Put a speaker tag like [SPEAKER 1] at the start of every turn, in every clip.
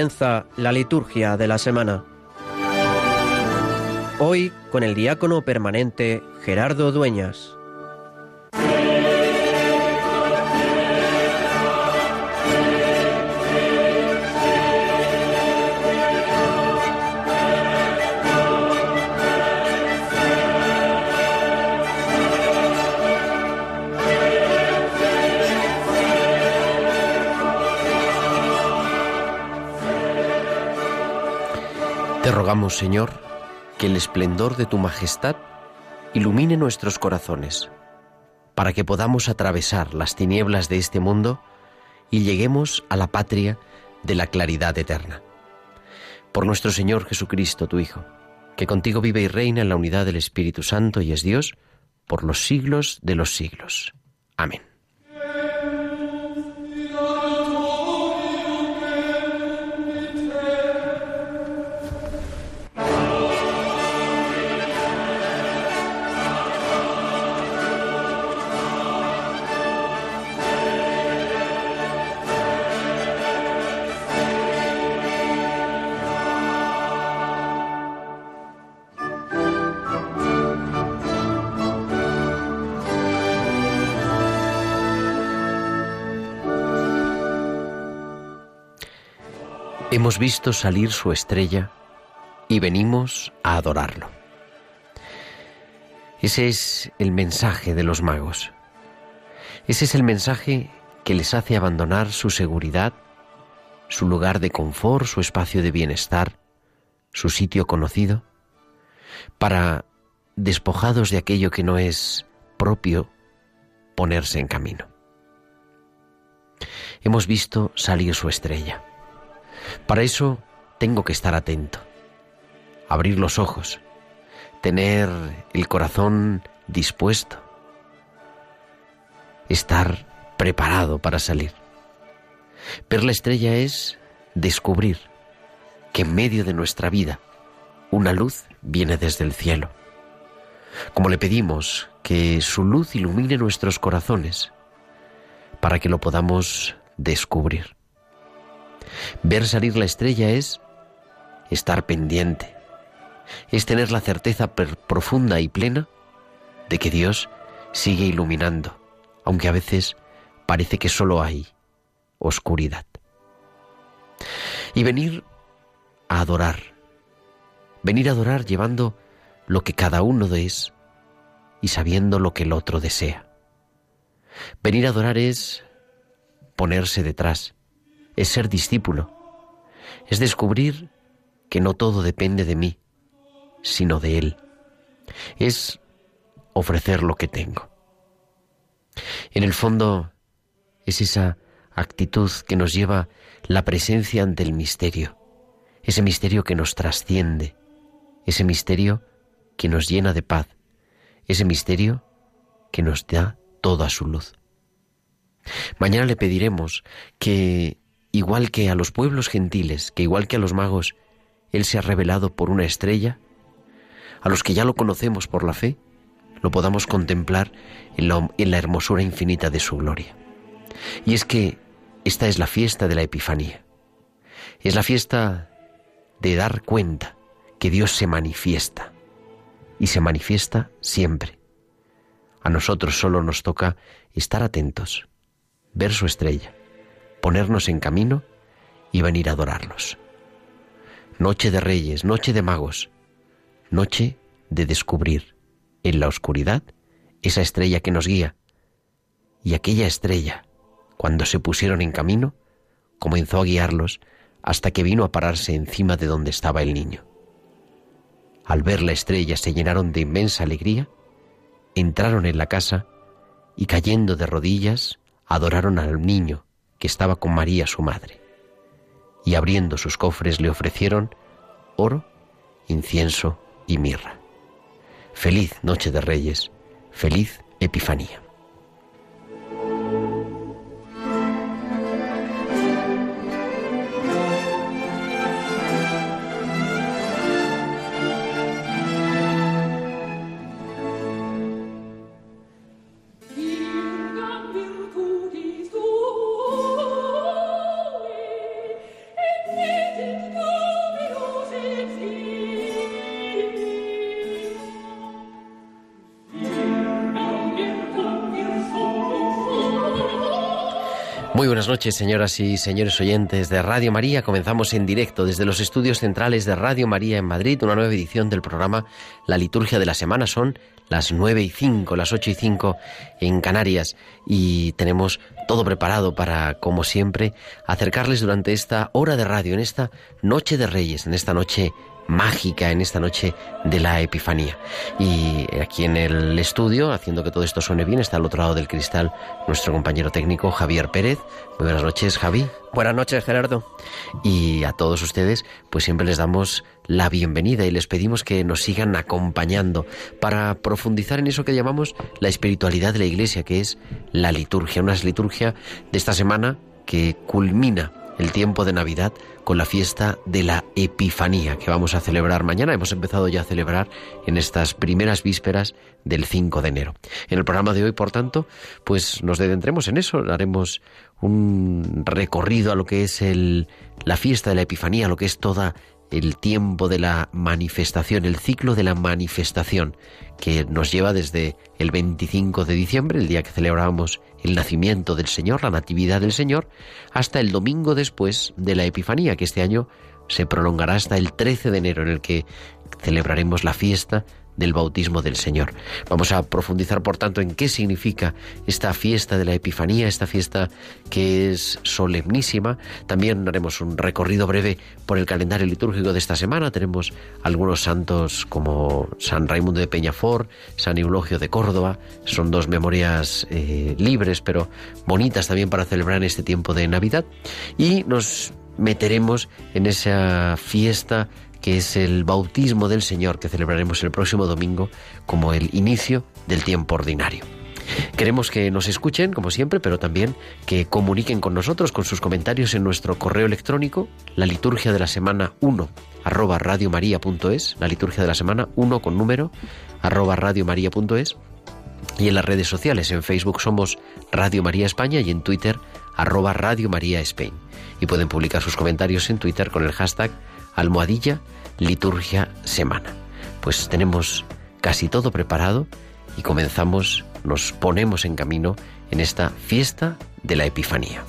[SPEAKER 1] Comienza la liturgia de la semana. Hoy con el diácono permanente Gerardo Dueñas.
[SPEAKER 2] Rogamos, Señor, que el esplendor de tu majestad ilumine nuestros corazones, para que podamos atravesar las tinieblas de este mundo y lleguemos a la patria de la claridad eterna. Por nuestro Señor Jesucristo, tu Hijo, que contigo vive y reina en la unidad del Espíritu Santo y es Dios, por los siglos de los siglos. Amén. Hemos visto salir su estrella y venimos a adorarlo. Ese es el mensaje de los magos. Ese es el mensaje que les hace abandonar su seguridad, su lugar de confort, su espacio de bienestar, su sitio conocido, para, despojados de aquello que no es propio, ponerse en camino. Hemos visto salir su estrella. Para eso tengo que estar atento, abrir los ojos, tener el corazón dispuesto, estar preparado para salir. Ver la estrella es descubrir que en medio de nuestra vida una luz viene desde el cielo. Como le pedimos que su luz ilumine nuestros corazones para que lo podamos descubrir. Ver salir la estrella es estar pendiente, es tener la certeza profunda y plena de que Dios sigue iluminando, aunque a veces parece que solo hay oscuridad. Y venir a adorar, venir a adorar llevando lo que cada uno es y sabiendo lo que el otro desea. Venir a adorar es ponerse detrás, es ser discípulo, es descubrir que no todo depende de mí, sino de Él. Es ofrecer lo que tengo. En el fondo es esa actitud que nos lleva la presencia ante el misterio, ese misterio que nos trasciende, ese misterio que nos llena de paz, ese misterio que nos da toda su luz. Mañana le pediremos que igual que a los pueblos gentiles, que igual que a los magos, Él se ha revelado por una estrella, a los que ya lo conocemos por la fe, lo podamos contemplar en la, hermosura infinita de su gloria. Y es que esta es la fiesta de la Epifanía. Es la fiesta de dar cuenta que Dios se manifiesta y se manifiesta siempre. A nosotros solo nos toca estar atentos, ver su estrella, ponernos en camino y venir a adorarlos. Noche de reyes, noche de magos, noche de descubrir en la oscuridad esa estrella que nos guía. Y aquella estrella, cuando se pusieron en camino, comenzó a guiarlos hasta que vino a pararse encima de donde estaba el niño. Al ver la estrella se llenaron de inmensa alegría, entraron en la casa y cayendo de rodillas adoraron al niño que estaba con María su madre, y abriendo sus cofres le ofrecieron oro, incienso y mirra. Feliz noche de reyes, feliz Epifanía. Muy buenas noches, señoras y señores oyentes de Radio María. Comenzamos en directo desde los estudios centrales de Radio María en Madrid, una nueva edición del programa La Liturgia de la Semana. Son las nueve y cinco, las ocho y cinco en Canarias y tenemos todo preparado para, como siempre, acercarles durante esta hora de radio, en esta noche de Reyes, en esta noche mágica en esta noche de la Epifanía. Y aquí en el estudio, haciendo que todo esto suene bien, está al otro lado del cristal nuestro compañero técnico Javier Pérez. Muy buenas noches, Javi.
[SPEAKER 1] Buenas noches, Gerardo.
[SPEAKER 2] Y a todos ustedes, pues siempre les damos la bienvenida y les pedimos que nos sigan acompañando para profundizar en eso que llamamos la espiritualidad de la Iglesia, que es la liturgia, una liturgia de esta semana que culmina el tiempo de Navidad con la fiesta de la Epifanía que vamos a celebrar mañana. Hemos empezado ya a celebrar en estas primeras vísperas del 5 de enero. En el programa de hoy, por tanto, pues nos detendremos en eso, haremos un recorrido a lo que es el, la fiesta de la Epifanía, lo que es toda el tiempo de la manifestación, el ciclo de la manifestación, que nos lleva desde el 25 de diciembre, el día que celebramos el nacimiento del Señor, la natividad del Señor, hasta el domingo después de la Epifanía, que este año se prolongará hasta el 13 de enero, en el que celebraremos la fiesta del bautismo del Señor. Vamos a profundizar, por tanto, en qué significa esta fiesta de la Epifanía, esta fiesta que es solemnísima. También haremos un recorrido breve por el calendario litúrgico de esta semana. Tenemos algunos santos como San Raimundo de Peñafort, San Eulogio de Córdoba. Son dos memorias eh, libres, pero bonitas también para celebrar este tiempo de Navidad. Y nos meteremos en esa fiesta que es el bautismo del Señor que celebraremos el próximo domingo como el inicio del tiempo ordinario. Queremos que nos escuchen, como siempre, pero también que comuniquen con nosotros con sus comentarios en nuestro correo electrónico, la liturgia de la semana 1, arroba radiomaria.es, la liturgia de la semana 1 con número, arroba radiomaria.es, y en las redes sociales, en Facebook somos Radio María España y en Twitter, arroba Radio María Spain. Y pueden publicar sus comentarios en Twitter con el hashtag almohadilla liturgia semana. Pues tenemos casi todo preparado y comenzamos, nos ponemos en camino en esta fiesta de la Epifanía.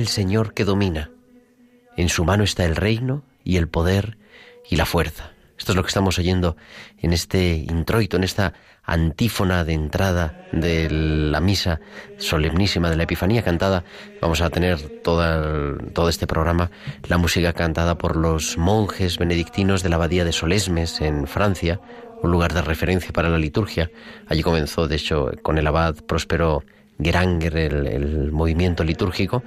[SPEAKER 2] El Señor que domina. En su mano está el reino y el poder y la fuerza. Esto es lo que estamos oyendo en este introito, en esta antífona de entrada de la misa solemnísima de la Epifanía cantada. Vamos a tener todo este programa, la música cantada por los monjes benedictinos de la abadía de Solesmes en Francia, un lugar de referencia para la liturgia. Allí comenzó, de hecho, con el abad Próspero Geranger, el, movimiento litúrgico,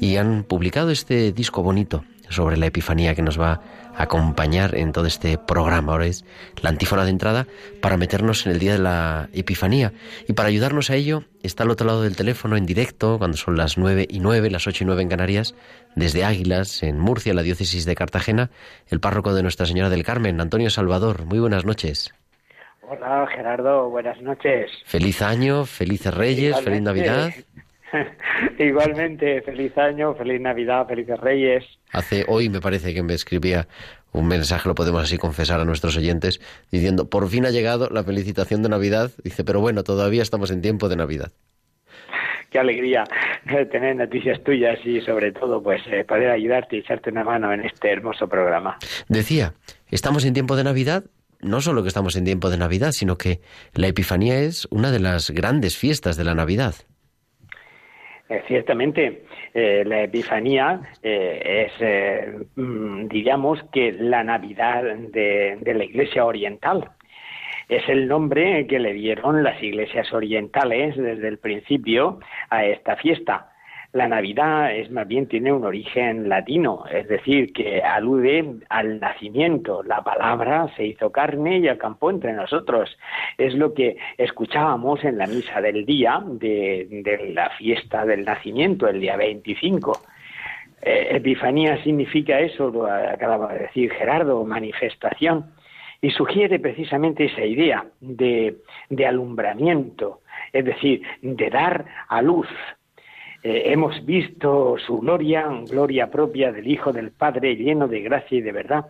[SPEAKER 2] y han publicado este disco bonito sobre la Epifanía que nos va a acompañar en todo este programa. Ahora es la antífona de entrada para meternos en el día de la Epifanía. Y para ayudarnos a ello está al otro lado del teléfono en directo, cuando son las nueve y nueve, las ocho y nueve en Canarias, desde Águilas, en Murcia, la diócesis de Cartagena, el párroco de Nuestra Señora del Carmen, Antonio Salvador. Muy buenas noches.
[SPEAKER 3] Hola Gerardo, buenas noches.
[SPEAKER 2] Feliz año, felices Reyes, feliz Navidad.
[SPEAKER 3] Igualmente, feliz año, feliz Navidad, felices Reyes.
[SPEAKER 2] Hace hoy me parece que me escribía un mensaje, lo podemos así confesar a nuestros oyentes, diciendo, por fin ha llegado la felicitación de Navidad. Dice, pero bueno, todavía estamos en tiempo de Navidad.
[SPEAKER 3] Qué alegría tener noticias tuyas y sobre todo pues eh, poder ayudarte y echarte una mano en este hermoso programa.
[SPEAKER 2] Decía, estamos en tiempo de Navidad, no solo que estamos en tiempo de Navidad, sino que la Epifanía es una de las grandes fiestas de la Navidad.
[SPEAKER 3] Eh, ciertamente, eh, la Epifanía eh, es, mm, digamos, que la Navidad de la Iglesia Oriental. Es el nombre que le dieron las iglesias orientales desde el principio a esta fiesta. La Navidad es más bien tiene un origen latino, es decir, que alude al nacimiento. La palabra se hizo carne y acampó entre nosotros. Es lo que escuchábamos en la misa del día de, la fiesta del nacimiento, el día 25. Eh, epifanía significa eso, lo acaba de decir Gerardo, manifestación, y sugiere precisamente esa idea de alumbramiento, es decir, de dar a luz eh, hemos visto su gloria, gloria propia del Hijo del Padre, lleno de gracia y de verdad.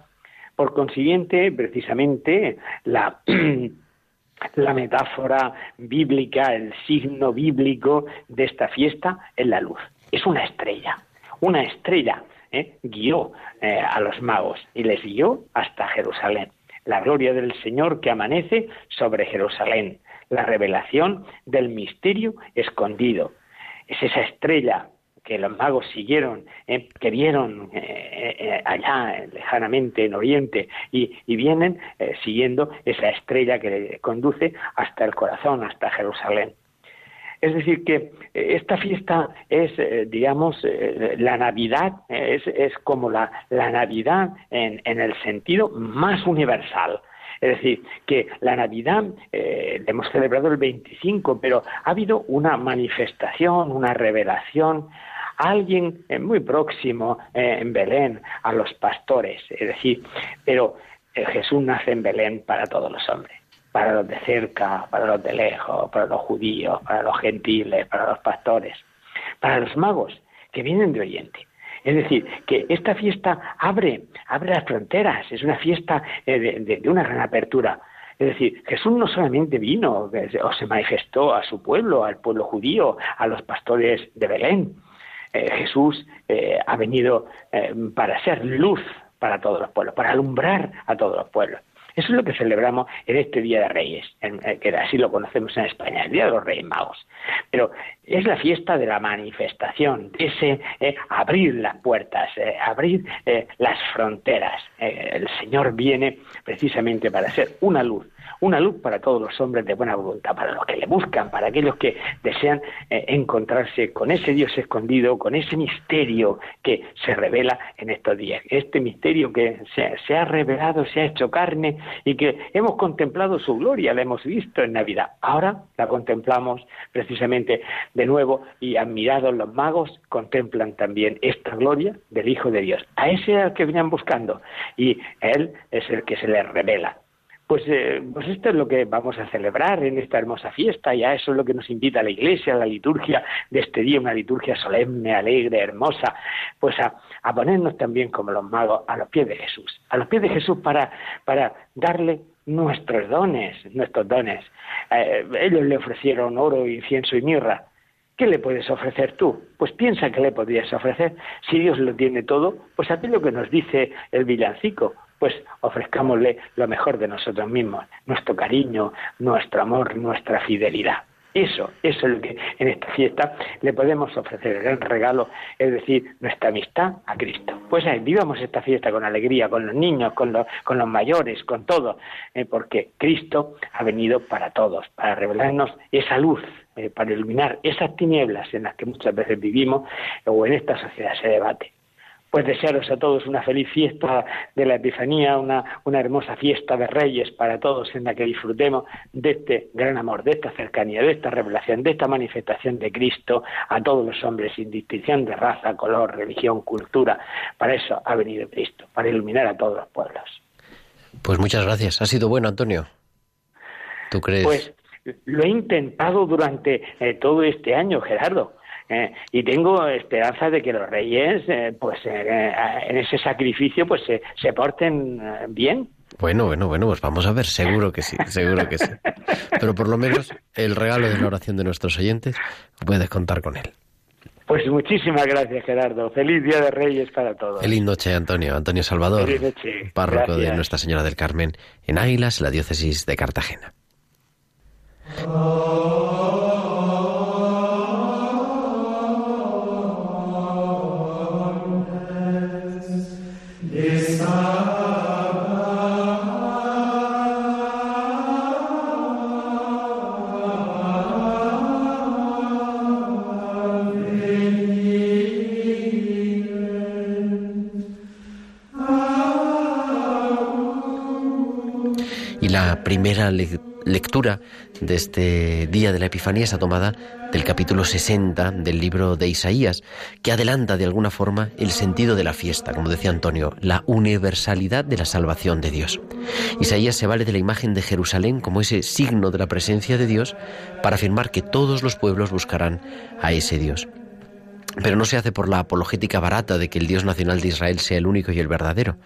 [SPEAKER 3] Por consiguiente, precisamente, la, la metáfora bíblica, el signo bíblico de esta fiesta es la luz. Es una estrella, una estrella ¿eh? guió eh, a los magos y les guió hasta Jerusalén. La gloria del Señor que amanece sobre Jerusalén, la revelación del misterio escondido, es esa estrella que los magos siguieron, eh, que vieron eh, eh, allá lejanamente en Oriente y, vienen siguiendo esa estrella que le conduce hasta el corazón, hasta Jerusalén. Es decir, que esta fiesta es, digamos, la Navidad, es, como la, Navidad en el sentido más universal es decir, que la Navidad eh, hemos celebrado el 25, pero ha habido una manifestación, una revelación, alguien eh, muy próximo eh, en Belén, a los pastores, es decir, pero Jesús nace en Belén para todos los hombres para los de cerca, para los de lejos, para los judíos, para los gentiles, para los pastores, para los magos que vienen de Oriente. Es decir, que esta fiesta abre, abre las fronteras, es una fiesta eh, de, una gran apertura. Es decir, Jesús no solamente vino o se manifestó a su pueblo, al pueblo judío, a los pastores de Belén. Eh, Jesús eh, ha venido para ser luz para todos los pueblos, para alumbrar a todos los pueblos. Eso es lo que celebramos en este Día de Reyes, eh, que así lo conocemos en España, el Día de los Reyes Magos. Pero es la fiesta de la manifestación, de ese eh, abrir las puertas, eh, abrir las fronteras. el Señor viene precisamente para ser una luz una luz para todos los hombres de buena voluntad, para los que le buscan, para aquellos que desean eh, encontrarse con ese Dios escondido, con ese misterio que se revela en estos días. Este misterio que se, ha revelado, se ha hecho carne y que hemos contemplado su gloria, la hemos visto en Navidad. Ahora la contemplamos precisamente de nuevo y admirados los magos contemplan también esta gloria del Hijo de Dios. A ese es al que venían buscando y Él es el que se les revela. Pues, eh, pues esto es lo que vamos a celebrar en esta hermosa fiesta y a eso es lo que nos invita la Iglesia, la liturgia de este día, una liturgia solemne, alegre, hermosa, pues a, ponernos también como los magos a los pies de Jesús, a los pies de Jesús para, para darle nuestros dones, nuestros dones. Eh, ellos le ofrecieron oro, incienso y mirra. ¿Qué le puedes ofrecer tú? Pues piensa que le podrías ofrecer. Si Dios lo tiene todo, pues aquello que nos dice el villancico, pues ofrezcámosle lo mejor de nosotros mismos, nuestro cariño, nuestro amor, nuestra fidelidad. Eso, eso es lo que en esta fiesta le podemos ofrecer, el gran regalo, es decir, nuestra amistad a Cristo. Pues ahí, vivamos esta fiesta con alegría, con los niños, con los, con los mayores, con todo, eh, porque Cristo ha venido para todos, para revelarnos esa luz, eh, para iluminar esas tinieblas en las que muchas veces vivimos o en esta sociedad se debate pues desearos a todos una feliz fiesta de la Epifanía, una, una hermosa fiesta de Reyes para todos en la que disfrutemos de este gran amor, de esta cercanía, de esta revelación, de esta manifestación de Cristo a todos los hombres sin distinción de raza, color, religión, cultura. Para eso ha venido Cristo, para iluminar a todos los pueblos.
[SPEAKER 2] Pues muchas gracias. Ha sido bueno, Antonio. ¿Tú crees?
[SPEAKER 3] Pues lo he intentado durante eh, todo este año, Gerardo. Eh, y tengo esperanza de que los reyes, eh, pues eh, en ese sacrificio, pues se, porten bien.
[SPEAKER 2] Bueno, bueno, bueno, pues vamos a ver, seguro que sí, seguro que sí. Pero por lo menos el regalo de la oración de nuestros oyentes, puedes contar con él.
[SPEAKER 3] Pues muchísimas gracias, Gerardo. Feliz Día de Reyes para todos.
[SPEAKER 2] Feliz noche, Antonio. Antonio Salvador, párroco de Nuestra Señora del Carmen en Águilas, la diócesis de Cartagena. La primera lectura de este día de la Epifanía está tomada del capítulo 60 del libro de Isaías, que adelanta de alguna forma el sentido de la fiesta, como decía Antonio, la universalidad de la salvación de Dios. Isaías se vale de la imagen de Jerusalén como ese signo de la presencia de Dios para afirmar que todos los pueblos buscarán a ese Dios. Pero no se hace por la apologética barata de que el Dios nacional de Israel sea el único y el verdadero.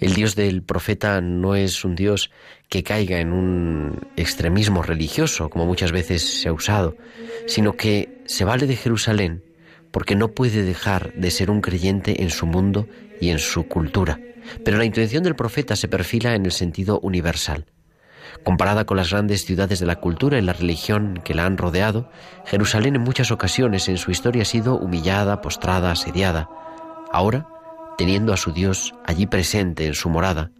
[SPEAKER 2] El Dios del profeta no es un Dios que caiga en un extremismo religioso, como muchas veces se ha usado, sino que se vale de Jerusalén porque no puede dejar de ser un creyente en su mundo y en su cultura. Pero la intención del profeta se perfila en el sentido universal. Comparada con las grandes ciudades de la cultura y la religión que la han rodeado, Jerusalén en muchas ocasiones en su historia ha sido humillada, postrada, asediada. Ahora, teniendo a su Dios allí presente en su morada,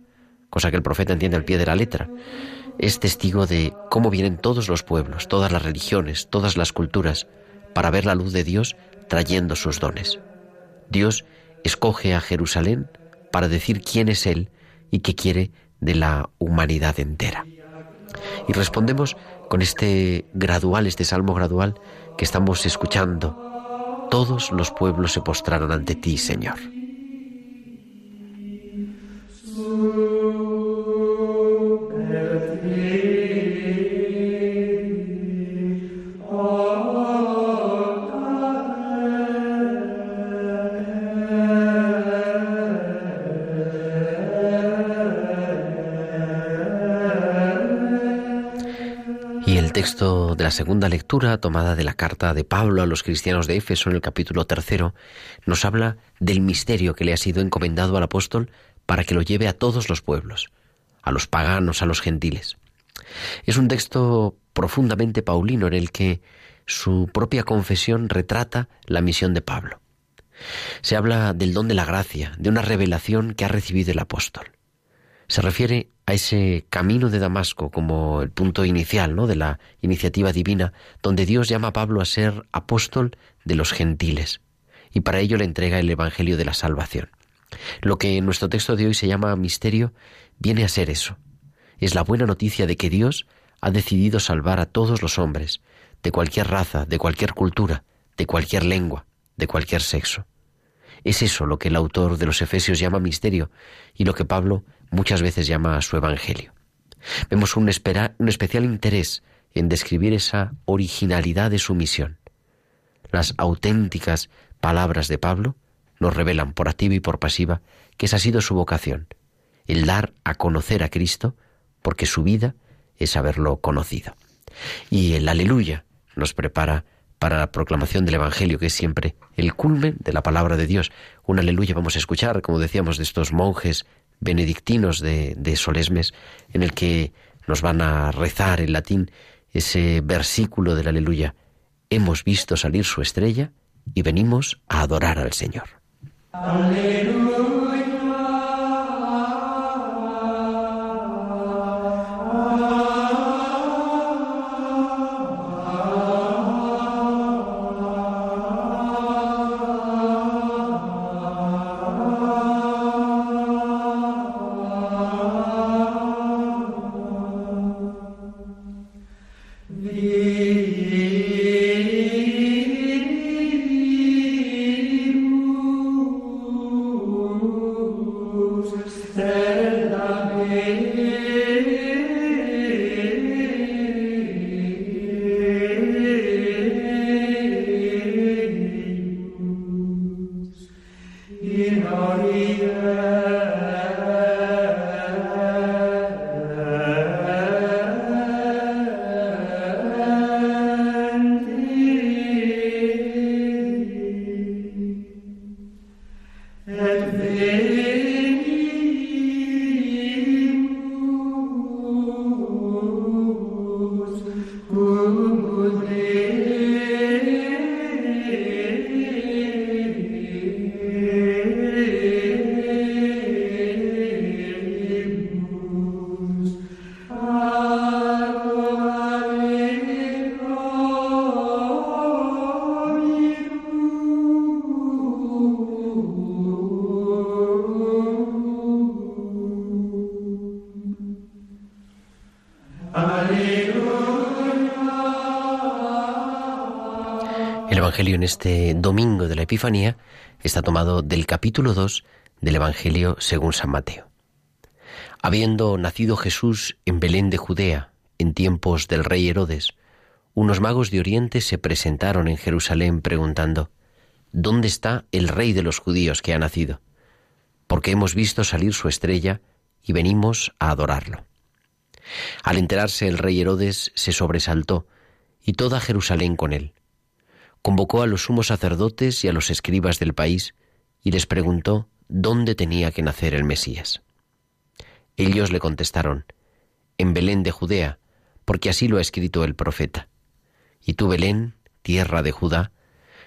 [SPEAKER 2] cosa que el profeta entiende al pie de la letra, es testigo de cómo vienen todos los pueblos, todas las religiones, todas las culturas, para ver la luz de Dios trayendo sus dones. Dios escoge a Jerusalén para decir quién es Él y qué quiere de la humanidad entera. Y respondemos con este gradual, este salmo gradual que estamos escuchando. Todos los pueblos se postrarán ante ti, Señor. Texto de la segunda lectura, tomada de la carta de Pablo a los cristianos de Éfeso en el capítulo tercero, nos habla del misterio que le ha sido encomendado al apóstol para que lo lleve a todos los pueblos, a los paganos, a los gentiles. Es un texto profundamente paulino en el que su propia confesión retrata la misión de Pablo. Se habla del don de la gracia, de una revelación que ha recibido el apóstol. Se refiere a ese camino de Damasco como el punto inicial ¿no? de la iniciativa divina, donde Dios llama a Pablo a ser apóstol de los gentiles, y para ello le entrega el Evangelio de la Salvación. Lo que en nuestro texto de hoy se llama misterio viene a ser eso. Es la buena noticia de que Dios ha decidido salvar a todos los hombres, de cualquier raza, de cualquier cultura, de cualquier lengua, de cualquier sexo. Es eso lo que el autor de los Efesios llama misterio y lo que Pablo muchas veces llama a su Evangelio. Vemos un, un especial interés en describir esa originalidad de su misión. Las auténticas palabras de Pablo nos revelan por activa y por pasiva que esa ha sido su vocación, el dar a conocer a Cristo, porque su vida es haberlo conocido. Y el aleluya nos prepara para la proclamación del Evangelio, que es siempre el culmen de la palabra de Dios. Un aleluya vamos a escuchar, como decíamos, de estos monjes benedictinos de, Solesmes, en el que nos van a rezar en latín ese versículo del aleluya. Hemos visto salir su estrella y venimos a adorar al Señor. Aleluya. En este domingo de la Epifanía está tomado del capítulo 2 del Evangelio según San Mateo. Habiendo nacido Jesús en Belén de Judea, en tiempos del rey Herodes, unos magos de Oriente se presentaron en Jerusalén preguntando, ¿Dónde está el rey de los judíos que ha nacido? Porque hemos visto salir su estrella y venimos a adorarlo. Al enterarse el rey Herodes se sobresaltó, y toda Jerusalén con él. Convocó a los sumos sacerdotes y a los escribas del país, y les preguntó dónde tenía que nacer el Mesías. Ellos le contestaron, en Belén de Judea, porque así lo ha escrito el profeta. Y tú, Belén, tierra de Judá,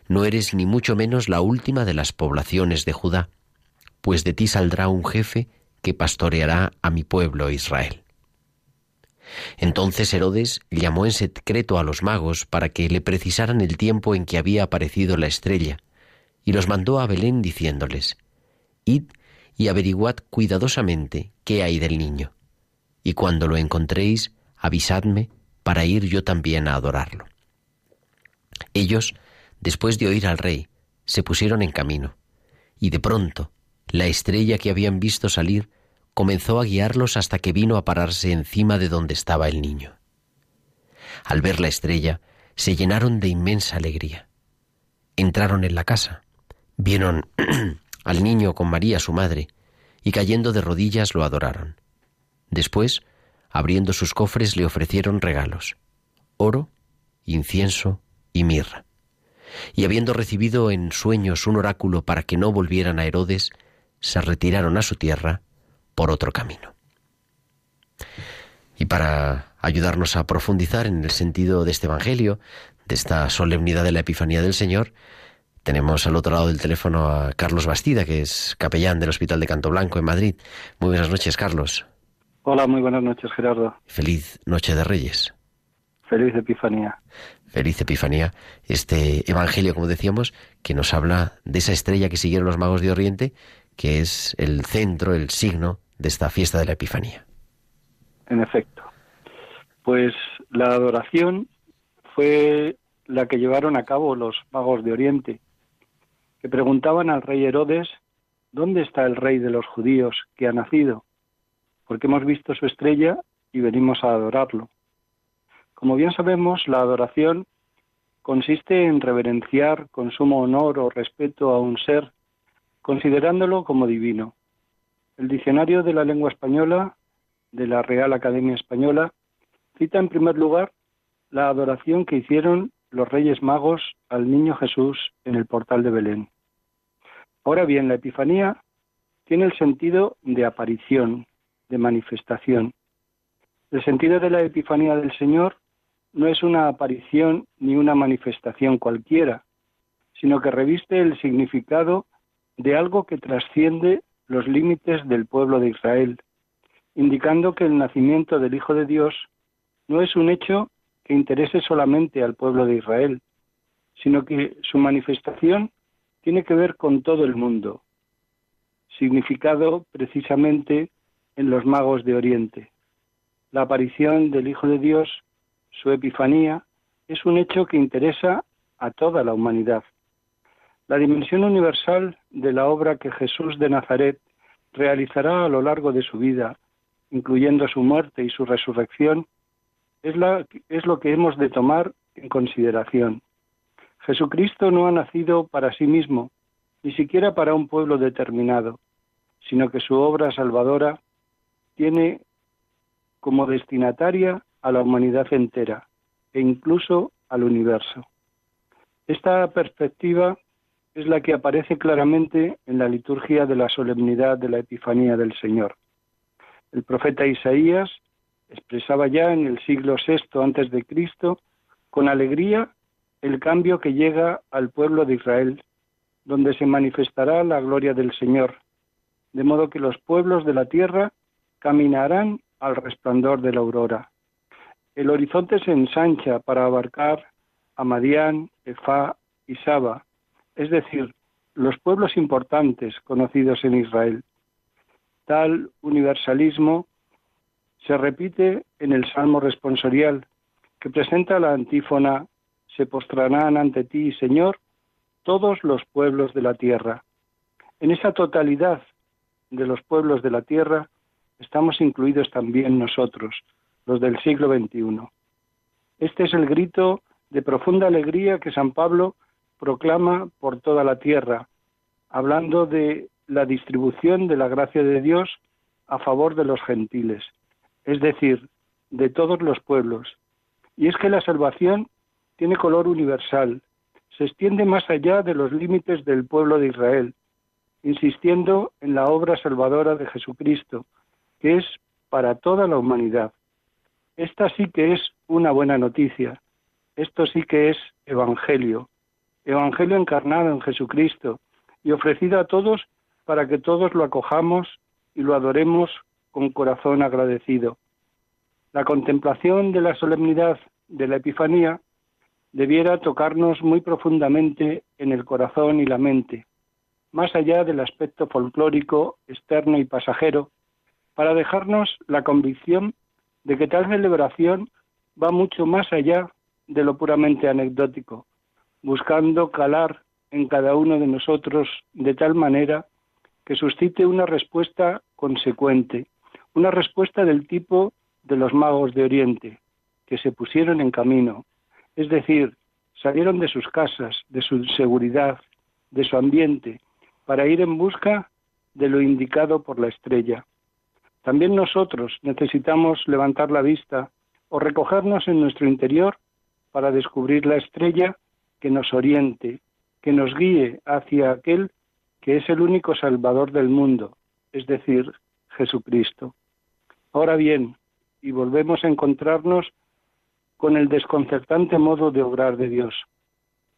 [SPEAKER 2] no eres ni mucho menos la última de las poblaciones de Judá, pues de ti saldrá un jefe que pastoreará a mi pueblo Israel. Entonces Herodes llamó en secreto a los magos para que le precisaran el tiempo en que había aparecido la estrella, y los mandó a Belén diciéndoles, Id y averiguad cuidadosamente qué hay del niño, y cuando lo encontréis, avisadme para ir yo también a adorarlo. Ellos, después de oír al rey, se pusieron en camino, y de pronto la estrella que habían visto salir comenzó a guiarlos hasta que vino a pararse encima de donde estaba el niño. Al ver la estrella, se llenaron de inmensa alegría. Entraron en la casa, vieron al niño con María su madre, y cayendo de rodillas lo adoraron. Después, abriendo sus cofres, le ofrecieron regalos, oro, incienso y mirra. Y habiendo recibido en sueños un oráculo para que no volvieran a Herodes, se retiraron a su tierra por otro camino. Y para ayudarnos a profundizar en el sentido de este Evangelio, de esta solemnidad de la Epifanía del Señor, tenemos al otro lado del teléfono a Carlos Bastida, que es capellán del Hospital de Canto Blanco en Madrid. Muy buenas noches, Carlos.
[SPEAKER 4] Hola, muy buenas noches, Gerardo.
[SPEAKER 2] Feliz Noche de Reyes.
[SPEAKER 4] Feliz Epifanía.
[SPEAKER 2] Feliz Epifanía. Este Evangelio, como decíamos, que nos habla de esa estrella que siguieron los magos de Oriente que es el centro, el signo de esta fiesta de la Epifanía.
[SPEAKER 4] En efecto. Pues la adoración fue la que llevaron a cabo los magos de Oriente, que preguntaban al rey Herodes, ¿dónde está el rey de los judíos que ha nacido? Porque hemos visto su estrella y venimos a adorarlo. Como bien sabemos, la adoración consiste en reverenciar con sumo honor o respeto a un ser considerándolo como divino. El diccionario de la lengua española de la Real Academia Española cita en primer lugar la adoración que hicieron los Reyes Magos al Niño Jesús en el portal de Belén. Ahora bien, la Epifanía tiene el sentido de aparición, de manifestación. El sentido de la Epifanía del Señor no es una aparición ni una manifestación cualquiera, sino que reviste el significado de algo que trasciende los límites del pueblo de Israel, indicando que el nacimiento del Hijo de Dios no es un hecho que interese solamente al pueblo de Israel, sino que su manifestación tiene que ver con todo el mundo, significado precisamente en los magos de Oriente. La aparición del Hijo de Dios, su epifanía, es un hecho que interesa a toda la humanidad. La dimensión universal de la obra que Jesús de Nazaret realizará a lo largo de su vida, incluyendo su muerte y su resurrección, es, lo que hemos de tomar en consideración. Jesucristo no ha nacido para sí mismo, ni siquiera para un pueblo determinado, sino que su obra salvadora tiene como destinataria a la humanidad entera e incluso al universo. Esta perspectiva es la que aparece claramente en la liturgia de la solemnidad de la Epifanía del Señor. El profeta Isaías expresaba ya en el siglo VI antes de Cristo con alegría el cambio que llega al pueblo de Israel, donde se manifestará la gloria del Señor, de modo que los pueblos de la tierra caminarán al resplandor de la aurora. El horizonte se ensancha para abarcar a Madián, Efá y Saba, es decir, los pueblos importantes conocidos en Israel. Tal universalismo se repite en el Salmo responsorial, que presenta la antífona se postrarán ante ti, Señor, todos los pueblos de la tierra. En esa totalidad de los pueblos de la tierra estamos incluidos también nosotros, los del siglo XXI. Este es el grito de profunda alegría que San Pablo proclama por toda la tierra, hablando de la distribución de la gracia de Dios a favor de los gentiles, es decir, de todos los pueblos. Y es que la salvación tiene color universal, se extiende más allá de los límites del pueblo de Israel, insistiendo en la obra salvadora de Jesucristo, que es para toda la humanidad. Esta sí que es una buena noticia, esto sí que es Evangelio, Evangelio encarnado en Jesucristo y ofrecido a todos para que todos lo acojamos y lo adoremos con corazón agradecido. La contemplación de la solemnidad de la Epifanía debiera tocarnos muy profundamente en el corazón y la mente, más allá del aspecto folclórico, externo y pasajero, para dejarnos la convicción de que tal celebración va mucho más allá de lo puramente anecdótico, buscando calar en cada uno de nosotros de tal manera que suscite una respuesta consecuente, una respuesta del tipo de los magos de Oriente, que se pusieron en camino, es decir, salieron de sus casas, de su seguridad, de su ambiente, para ir en busca de lo indicado por la estrella. También nosotros necesitamos levantar la vista o recogernos en nuestro interior para descubrir la estrella que nos oriente, que nos guíe hacia aquel que es el único Salvador del mundo, es decir, Jesucristo. Ahora bien, y volvemos a encontrarnos con el desconcertante modo de obrar de Dios.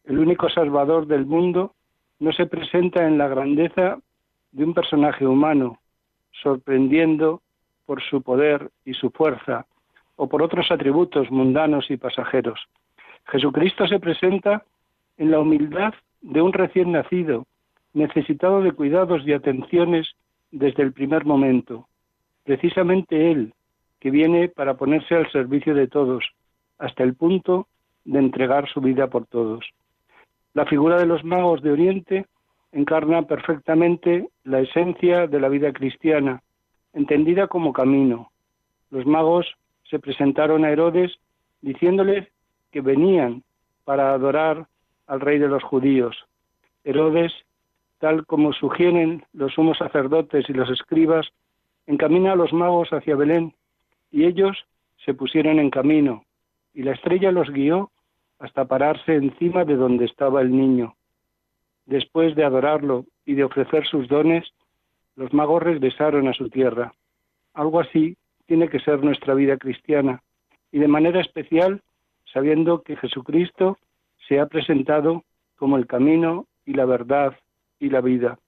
[SPEAKER 4] El único Salvador del mundo no se presenta en la grandeza de un personaje humano, sorprendiendo por su poder y su fuerza, o por otros atributos mundanos y pasajeros. Jesucristo se presenta en la humildad de un recién nacido, necesitado de cuidados y atenciones desde el primer momento. Precisamente Él, que viene para ponerse al servicio de todos, hasta el punto de entregar su vida por todos. La figura de los magos de Oriente encarna perfectamente la esencia de la vida cristiana, entendida como camino. Los magos se presentaron a Herodes diciéndole que venían para adorar al rey de los judíos. Herodes, tal como sugieren los sumos sacerdotes y los escribas, encamina a los magos hacia Belén y ellos se pusieron en camino y la estrella los guió hasta pararse encima de donde estaba el niño. Después de adorarlo y de ofrecer sus dones, los magos regresaron a su tierra. Algo así tiene que ser nuestra vida cristiana, y de manera especial sabiendo que Jesucristo se ha presentado como el camino y la verdad y la vida.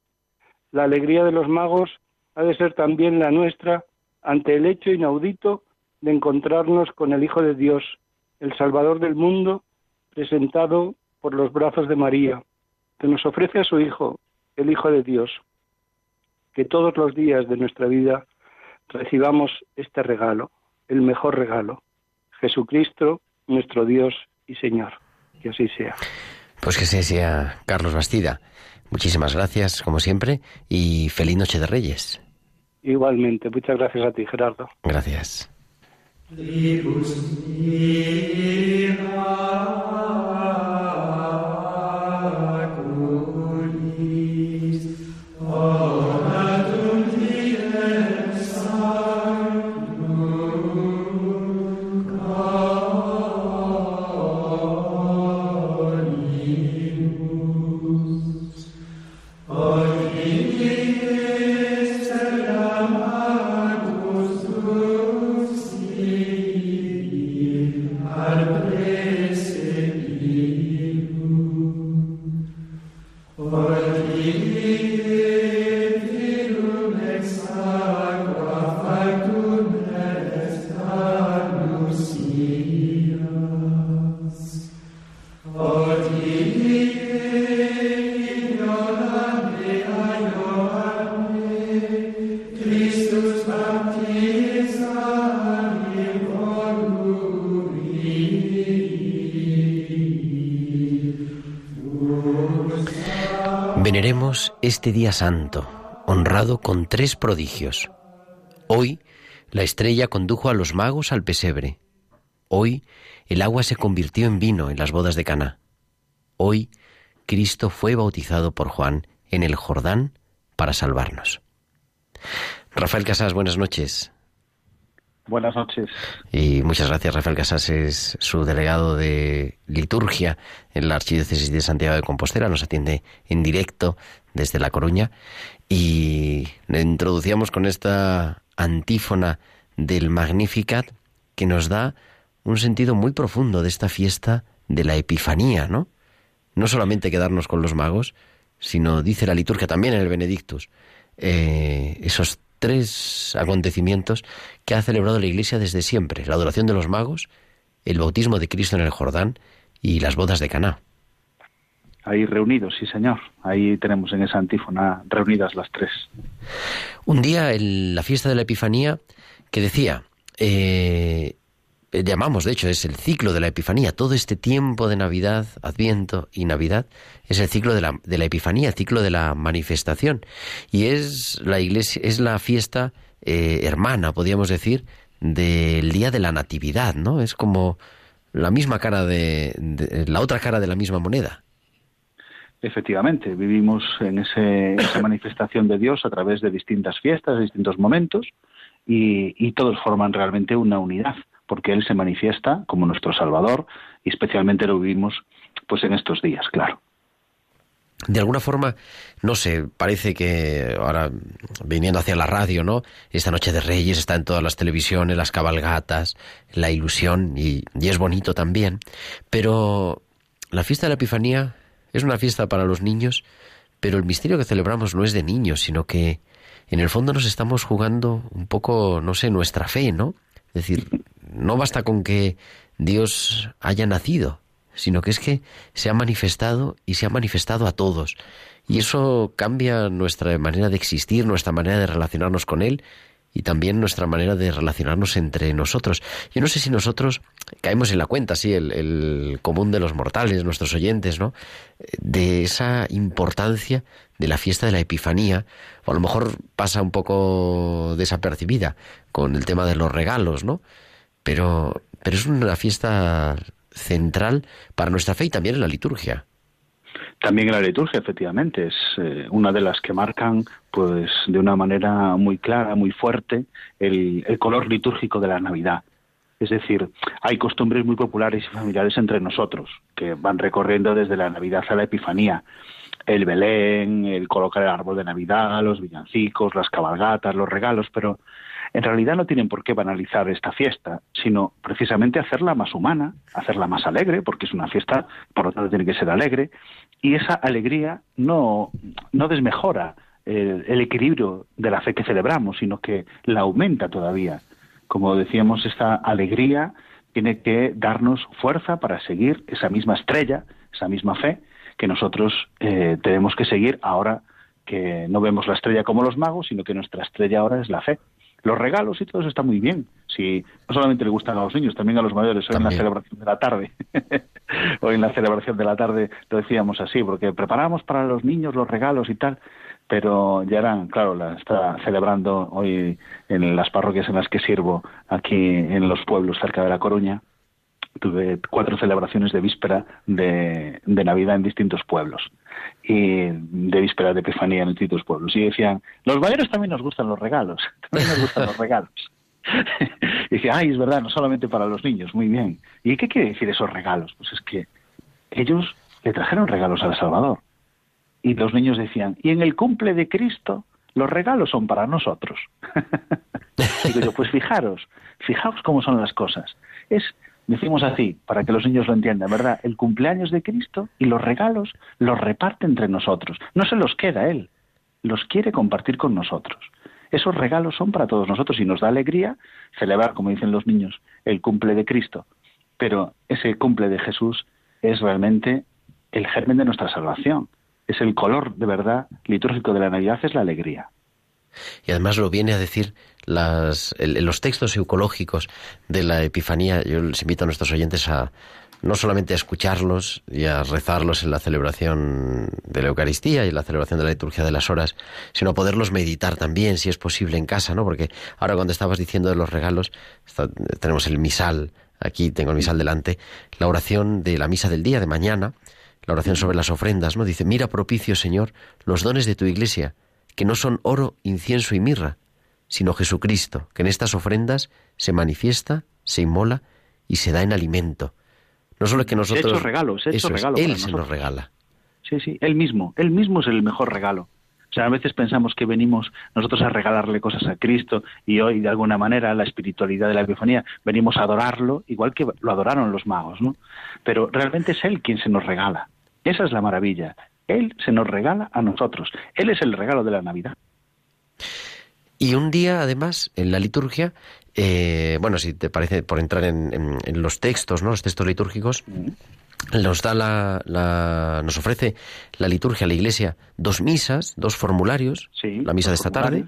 [SPEAKER 4] La alegría de los magos ha de ser también la nuestra ante el hecho inaudito de encontrarnos con el Hijo de Dios, el Salvador del mundo, presentado por los brazos de María, que nos ofrece a su Hijo, el Hijo de Dios. Que todos los días de nuestra vida recibamos este regalo, el mejor regalo, Jesucristo, nuestro Dios y Señor. Que así sea.
[SPEAKER 2] Pues que así sea, Carlos Bastida. Muchísimas gracias, como siempre, y feliz Noche de Reyes.
[SPEAKER 4] Igualmente, muchas gracias a ti, Gerardo.
[SPEAKER 2] Gracias. Este día santo, honrado con tres prodigios. Hoy la estrella condujo a los magos al pesebre. Hoy el agua se convirtió en vino en las bodas de Caná. Hoy Cristo fue bautizado por Juan en el Jordán para salvarnos. Rafael Casas, buenas noches.
[SPEAKER 5] Buenas noches.
[SPEAKER 2] Y muchas gracias, Rafael Casas es su delegado de liturgia en la Archidiócesis de Santiago de Compostela, nos atiende en directo desde La Coruña y le introducíamos con esta antífona del Magnificat que nos da un sentido muy profundo de esta fiesta de la Epifanía, ¿no? No solamente quedarnos con los magos, sino, dice la liturgia también en el Benedictus, eh, esos tres acontecimientos que ha celebrado la Iglesia desde siempre, la adoración de los magos, el bautismo de Cristo en el Jordán y las bodas de Caná.
[SPEAKER 5] Ahí reunidos, sí señor. Ahí tenemos en esa antífona reunidas las tres.
[SPEAKER 2] Un día en la fiesta de la Epifanía que decía, eh, llamamos, de hecho, es el ciclo de la Epifanía. Todo este tiempo de Navidad, Adviento y Navidad es el ciclo de la, de la Epifanía, el ciclo de la manifestación. Y es la iglesia, es la fiesta eh, hermana, podríamos decir, del día de la Natividad, ¿no? Es como la misma cara de la otra cara de la misma moneda.
[SPEAKER 5] Efectivamente, vivimos en ese, esa manifestación de Dios a través de distintas fiestas, distintos momentos, y, todos forman realmente una unidad, porque Él se manifiesta como nuestro Salvador, y especialmente lo vivimos pues en estos días, claro.
[SPEAKER 2] De alguna forma, no sé, parece que ahora viniendo hacia la radio, ¿no? Esta noche de Reyes está en todas las televisiones, las cabalgatas, la ilusión, y, y es bonito también, pero la fiesta de la Epifanía es una fiesta para los niños, pero el misterio que celebramos no es de niños, sino que en el fondo nos estamos jugando un poco, no sé, nuestra fe, ¿no? Es decir, no basta con que Dios haya nacido, sino que es que se ha manifestado y se ha manifestado a todos. Y eso cambia nuestra manera de existir, nuestra manera de relacionarnos con Él y también nuestra manera de relacionarnos entre nosotros. Yo no sé si nosotros caemos en la cuenta, sí, el, común de los mortales, nuestros oyentes, ¿no? De esa importancia de la fiesta de la Epifanía, o a lo mejor pasa un poco desapercibida con el tema de los regalos, ¿no? Pero, pero es una fiesta central para nuestra fe y también en la liturgia.
[SPEAKER 5] También en la liturgia, efectivamente, es eh, una de las que marcan, pues, de una manera muy clara, muy fuerte, el, el color litúrgico de la Navidad. Es decir, hay costumbres muy populares y familiares entre nosotros, que van recorriendo desde la Navidad a la Epifanía. El Belén, el colocar el árbol de Navidad, los villancicos, las cabalgatas, los regalos, pero en realidad no tienen por qué banalizar esta fiesta, sino precisamente hacerla más humana, hacerla más alegre, porque es una fiesta, por lo tanto tiene que ser alegre, y esa alegría no, no desmejora el, el equilibrio de la fe que celebramos, sino que la aumenta todavía. Como decíamos, esta alegría tiene que darnos fuerza para seguir esa misma estrella, esa misma fe que nosotros eh, tenemos que seguir ahora que no vemos la estrella como los magos, sino que nuestra estrella ahora es la fe. Los regalos y todo eso está muy bien. Si no solamente le gustan a los niños, también a los mayores. Hoy en la celebración de la tarde, hoy en la celebración de la tarde lo decíamos así, porque preparamos para los niños los regalos y tal, pero ya eran, claro, la está celebrando hoy en las parroquias en las que sirvo, aquí en los pueblos cerca de La Coruña. Tuve cuatro celebraciones de víspera de, de Navidad en distintos pueblos y de víspera de Epifanía en distintos pueblos. Y decían, los mayores también nos gustan los regalos, también nos gustan los regalos. y decía, ay, es verdad, no solamente para los niños, muy bien. ¿Y qué quiere decir esos regalos? Pues es que ellos le trajeron regalos al Salvador. Y los niños decían, y en el cumple de Cristo los regalos son para nosotros. Digo yo, pues fijaros, fijaos cómo son las cosas. Es decimos así, para que los niños lo entiendan, ¿verdad? El cumpleaños de Cristo y los regalos los reparte entre nosotros. No se los queda Él, los quiere compartir con nosotros. Esos regalos son para todos nosotros y nos da alegría celebrar, como dicen los niños, el cumple de Cristo. Pero ese cumple de Jesús es realmente el germen de nuestra salvación. Es el color de verdad litúrgico de la Navidad, es la alegría.
[SPEAKER 2] Y además lo viene a decir las, los textos eucológicos de la Epifanía. Yo les invito a nuestros oyentes a no solamente a escucharlos y a rezarlos en la celebración de la Eucaristía y en la celebración de la liturgia de las horas, sino a poderlos meditar también, si es posible, en casa, ¿no? Porque ahora cuando estabas diciendo de los regalos, tenemos el misal, aquí tengo el misal delante, la oración de la misa del día de mañana, la oración sobre las ofrendas, ¿no? Dice, mira propicio, Señor, los dones de tu iglesia, que no son oro, incienso y mirra, sino Jesucristo, que en estas ofrendas se manifiesta, se inmola y se da en alimento no solo que nosotros...
[SPEAKER 5] Regalos, regalos.
[SPEAKER 2] Él se nos regala.
[SPEAKER 5] Sí, sí, Él mismo. Él mismo es el mejor regalo. O sea, a veces pensamos que venimos nosotros a regalarle cosas a Cristo y hoy, de alguna manera, la espiritualidad de la epifanía, venimos a adorarlo, igual que lo adoraron los magos, ¿no? Pero realmente es Él quien se nos regala. Esa es la maravilla. Él se nos regala a nosotros. Él es el regalo de la Navidad.
[SPEAKER 2] Y un día, además, en la liturgia, eh, bueno, si te parece, por entrar en, los textos, ¿no? Los textos litúrgicos, nos da la, nos ofrece la liturgia, la Iglesia, dos misas, dos formularios, la misa de esta tarde,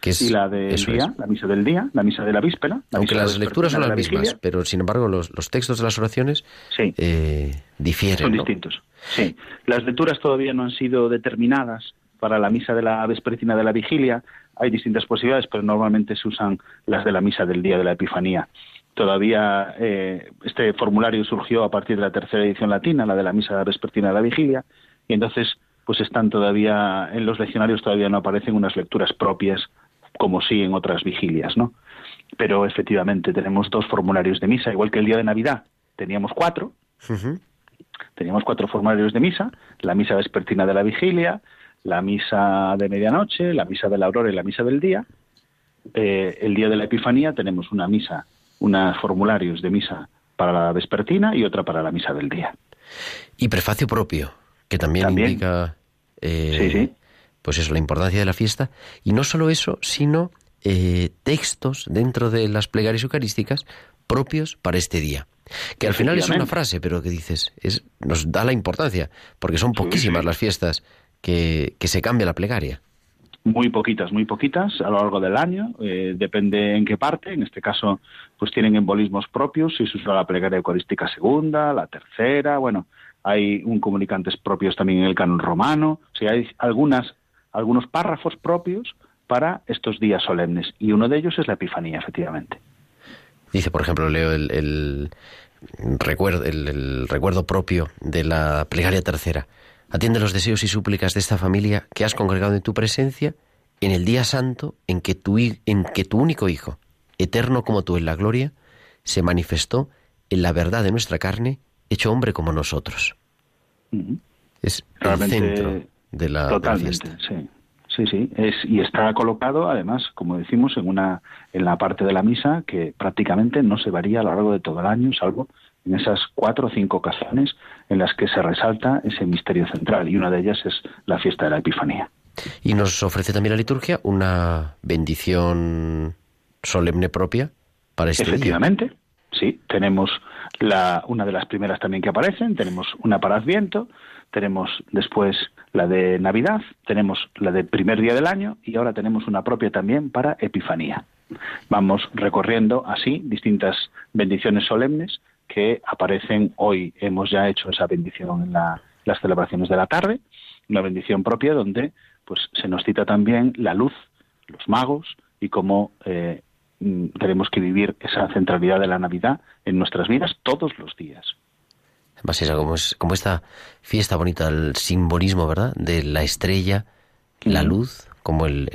[SPEAKER 5] que es y la del día, la misa del día, la misa de la víspera.
[SPEAKER 2] Aunque las lecturas son las mismas, pero sin embargo los, textos de las oraciones eh, difieren.
[SPEAKER 5] Son distintos. Sí, las lecturas todavía no han sido determinadas para la misa de la vespertina de la vigilia. Hay distintas posibilidades, pero normalmente se usan las de la misa del día de la Epifanía. Todavía eh, este formulario surgió a partir de la tercera edición latina, la de la misa vespertina de la vigilia, y entonces pues están todavía en los legionarios todavía no aparecen unas lecturas propias como sí en otras vigilias, ¿no? Pero efectivamente tenemos dos formularios de misa, igual que el día de Navidad teníamos cuatro. Teníamos cuatro formularios de misa, la misa vespertina de la vigilia, la misa de medianoche, la misa de la aurora y la misa del día. Eh, el día de la Epifanía tenemos una misa, unos formularios de misa para la vespertina y otra para la misa del día.
[SPEAKER 2] Y prefacio propio, que también, indica eh, pues eso, la importancia de la fiesta. Y no solo eso, sino eh, textos dentro de las plegarias eucarísticas propios para este día. Que al final es una frase, pero que dices, es, nos da la importancia, porque son poquísimas las fiestas que, se cambia la plegaria.
[SPEAKER 5] Muy poquitas, muy poquitas a lo largo del año, eh, depende en qué parte, en este caso pues tienen embolismos propios, si se usa la plegaria eucarística segunda, la tercera, bueno, hay un comunicantes propios también en el canon romano, o sea, hay algunas, algunos párrafos propios para estos días solemnes, y uno de ellos es la Epifanía, efectivamente.
[SPEAKER 2] Dice, por ejemplo, leo el, recuerdo, el recuerdo propio de la plegaria tercera. Atiende los deseos y súplicas de esta familia que has congregado en tu presencia en el día santo en que tu, en que tu único Hijo, eterno como tú en la gloria, se manifestó en la verdad de nuestra carne, hecho hombre como nosotros. Es el centro de la,
[SPEAKER 5] totalmente, Sí. Sí, sí, es, y está colocado además, como decimos, en una en la parte de la misa que prácticamente no se varía a lo largo de todo el año, salvo en esas cuatro o cinco ocasiones en las que se resalta ese misterio central y una de ellas es la fiesta de la Epifanía.
[SPEAKER 2] Y nos ofrece también la liturgia una bendición solemne propia para este
[SPEAKER 5] Efectivamente, sí, tenemos la, una de las primeras también que aparecen, tenemos una para Adviento, tenemos después la de Navidad, tenemos la de primer día del año y ahora tenemos una propia también para Epifanía. Vamos recorriendo así distintas bendiciones solemnes que aparecen hoy. Hemos ya hecho esa bendición en las celebraciones de la tarde, una bendición propia donde pues se nos cita también la luz, los magos y cómo eh, mm, tenemos que vivir esa centralidad de la Navidad en nuestras vidas todos los días.
[SPEAKER 2] Además, como, es, como esta fiesta bonita, el simbolismo, ¿verdad? De la estrella, la luz, como el,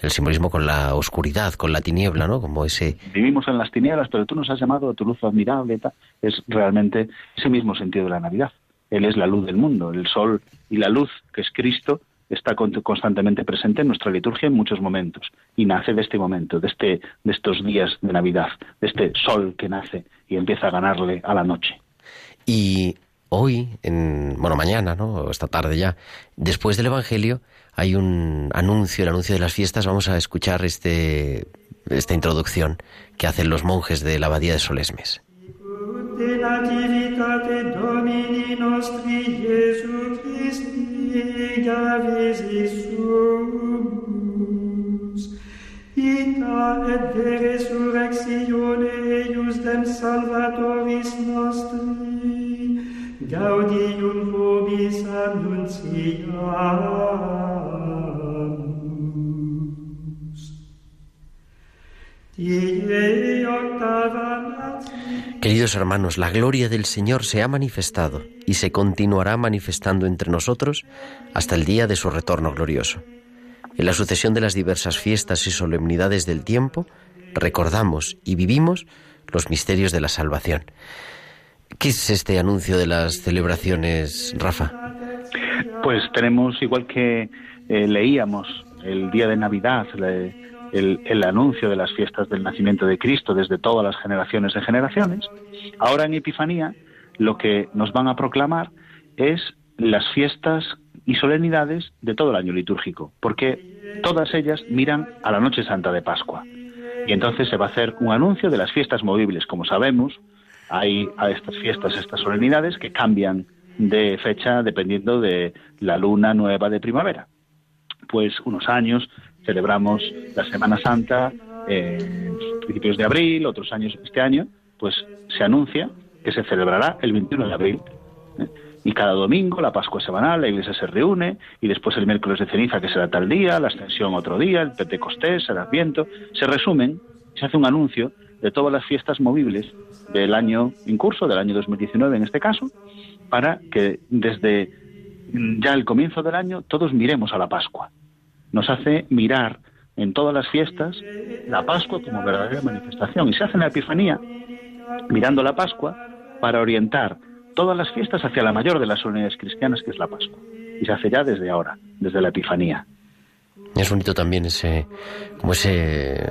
[SPEAKER 2] el simbolismo con la oscuridad, con la tiniebla, ¿no? Como ese...
[SPEAKER 5] Vivimos en las tinieblas, pero tú nos has llamado a tu luz admirable. Es realmente ese mismo sentido de la Navidad. Él es la luz del mundo, el sol y la luz, que es Cristo, está constantemente presente en nuestra liturgia en muchos momentos y nace de este momento, de, este, de estos días de Navidad, de este sol que nace y empieza a ganarle a la noche.
[SPEAKER 2] Y hoy, en, bueno, mañana, ¿no? esta tarde ya, después del Evangelio, hay un anuncio, el anuncio de las fiestas. Vamos a escuchar este, esta introducción que hacen los monjes de la abadía de Solesmes.
[SPEAKER 6] Salvatori
[SPEAKER 2] Queridos hermanos, la gloria del Señor se ha manifestado y se continuará manifestando entre nosotros hasta el día de su retorno glorioso. En la sucesión de las diversas fiestas y solemnidades del tiempo, recordamos y vivimos los misterios de la salvación. ¿Qué es este anuncio de las celebraciones, Rafa?
[SPEAKER 5] Pues tenemos, igual que eh, leíamos el día de Navidad, el, el, anuncio de las fiestas del nacimiento de Cristo desde todas las generaciones de generaciones, ahora en Epifanía lo que nos van a proclamar es las fiestas y solemnidades de todo el año litúrgico, porque todas ellas miran a la noche santa de Pascua. Y entonces se va a hacer un anuncio de las fiestas movibles. Como sabemos, hay a estas fiestas, estas solemnidades que cambian de fecha dependiendo de la luna nueva de primavera. Pues unos años celebramos la Semana Santa en principios de abril, otros años este año, pues se anuncia que se celebrará el 21 de abril. ¿eh? Y cada domingo, la Pascua semanal, la iglesia se reúne, y después el miércoles de ceniza, que será tal día, la ascensión otro día, el Pentecostés, el Adviento, se resumen, se hace un anuncio de todas las fiestas movibles del año en curso, del año 2019 en este caso, para que desde ya el comienzo del año todos miremos a la Pascua. Nos hace mirar en todas las fiestas la Pascua como verdadera manifestación. Y se hace en la Epifanía, mirando la Pascua, para orientar todas las fiestas hacia la mayor de las unidades cristianas, que es la Pascua. Y se hace ya desde ahora, desde la Epifanía.
[SPEAKER 2] Es bonito también ese, como ese,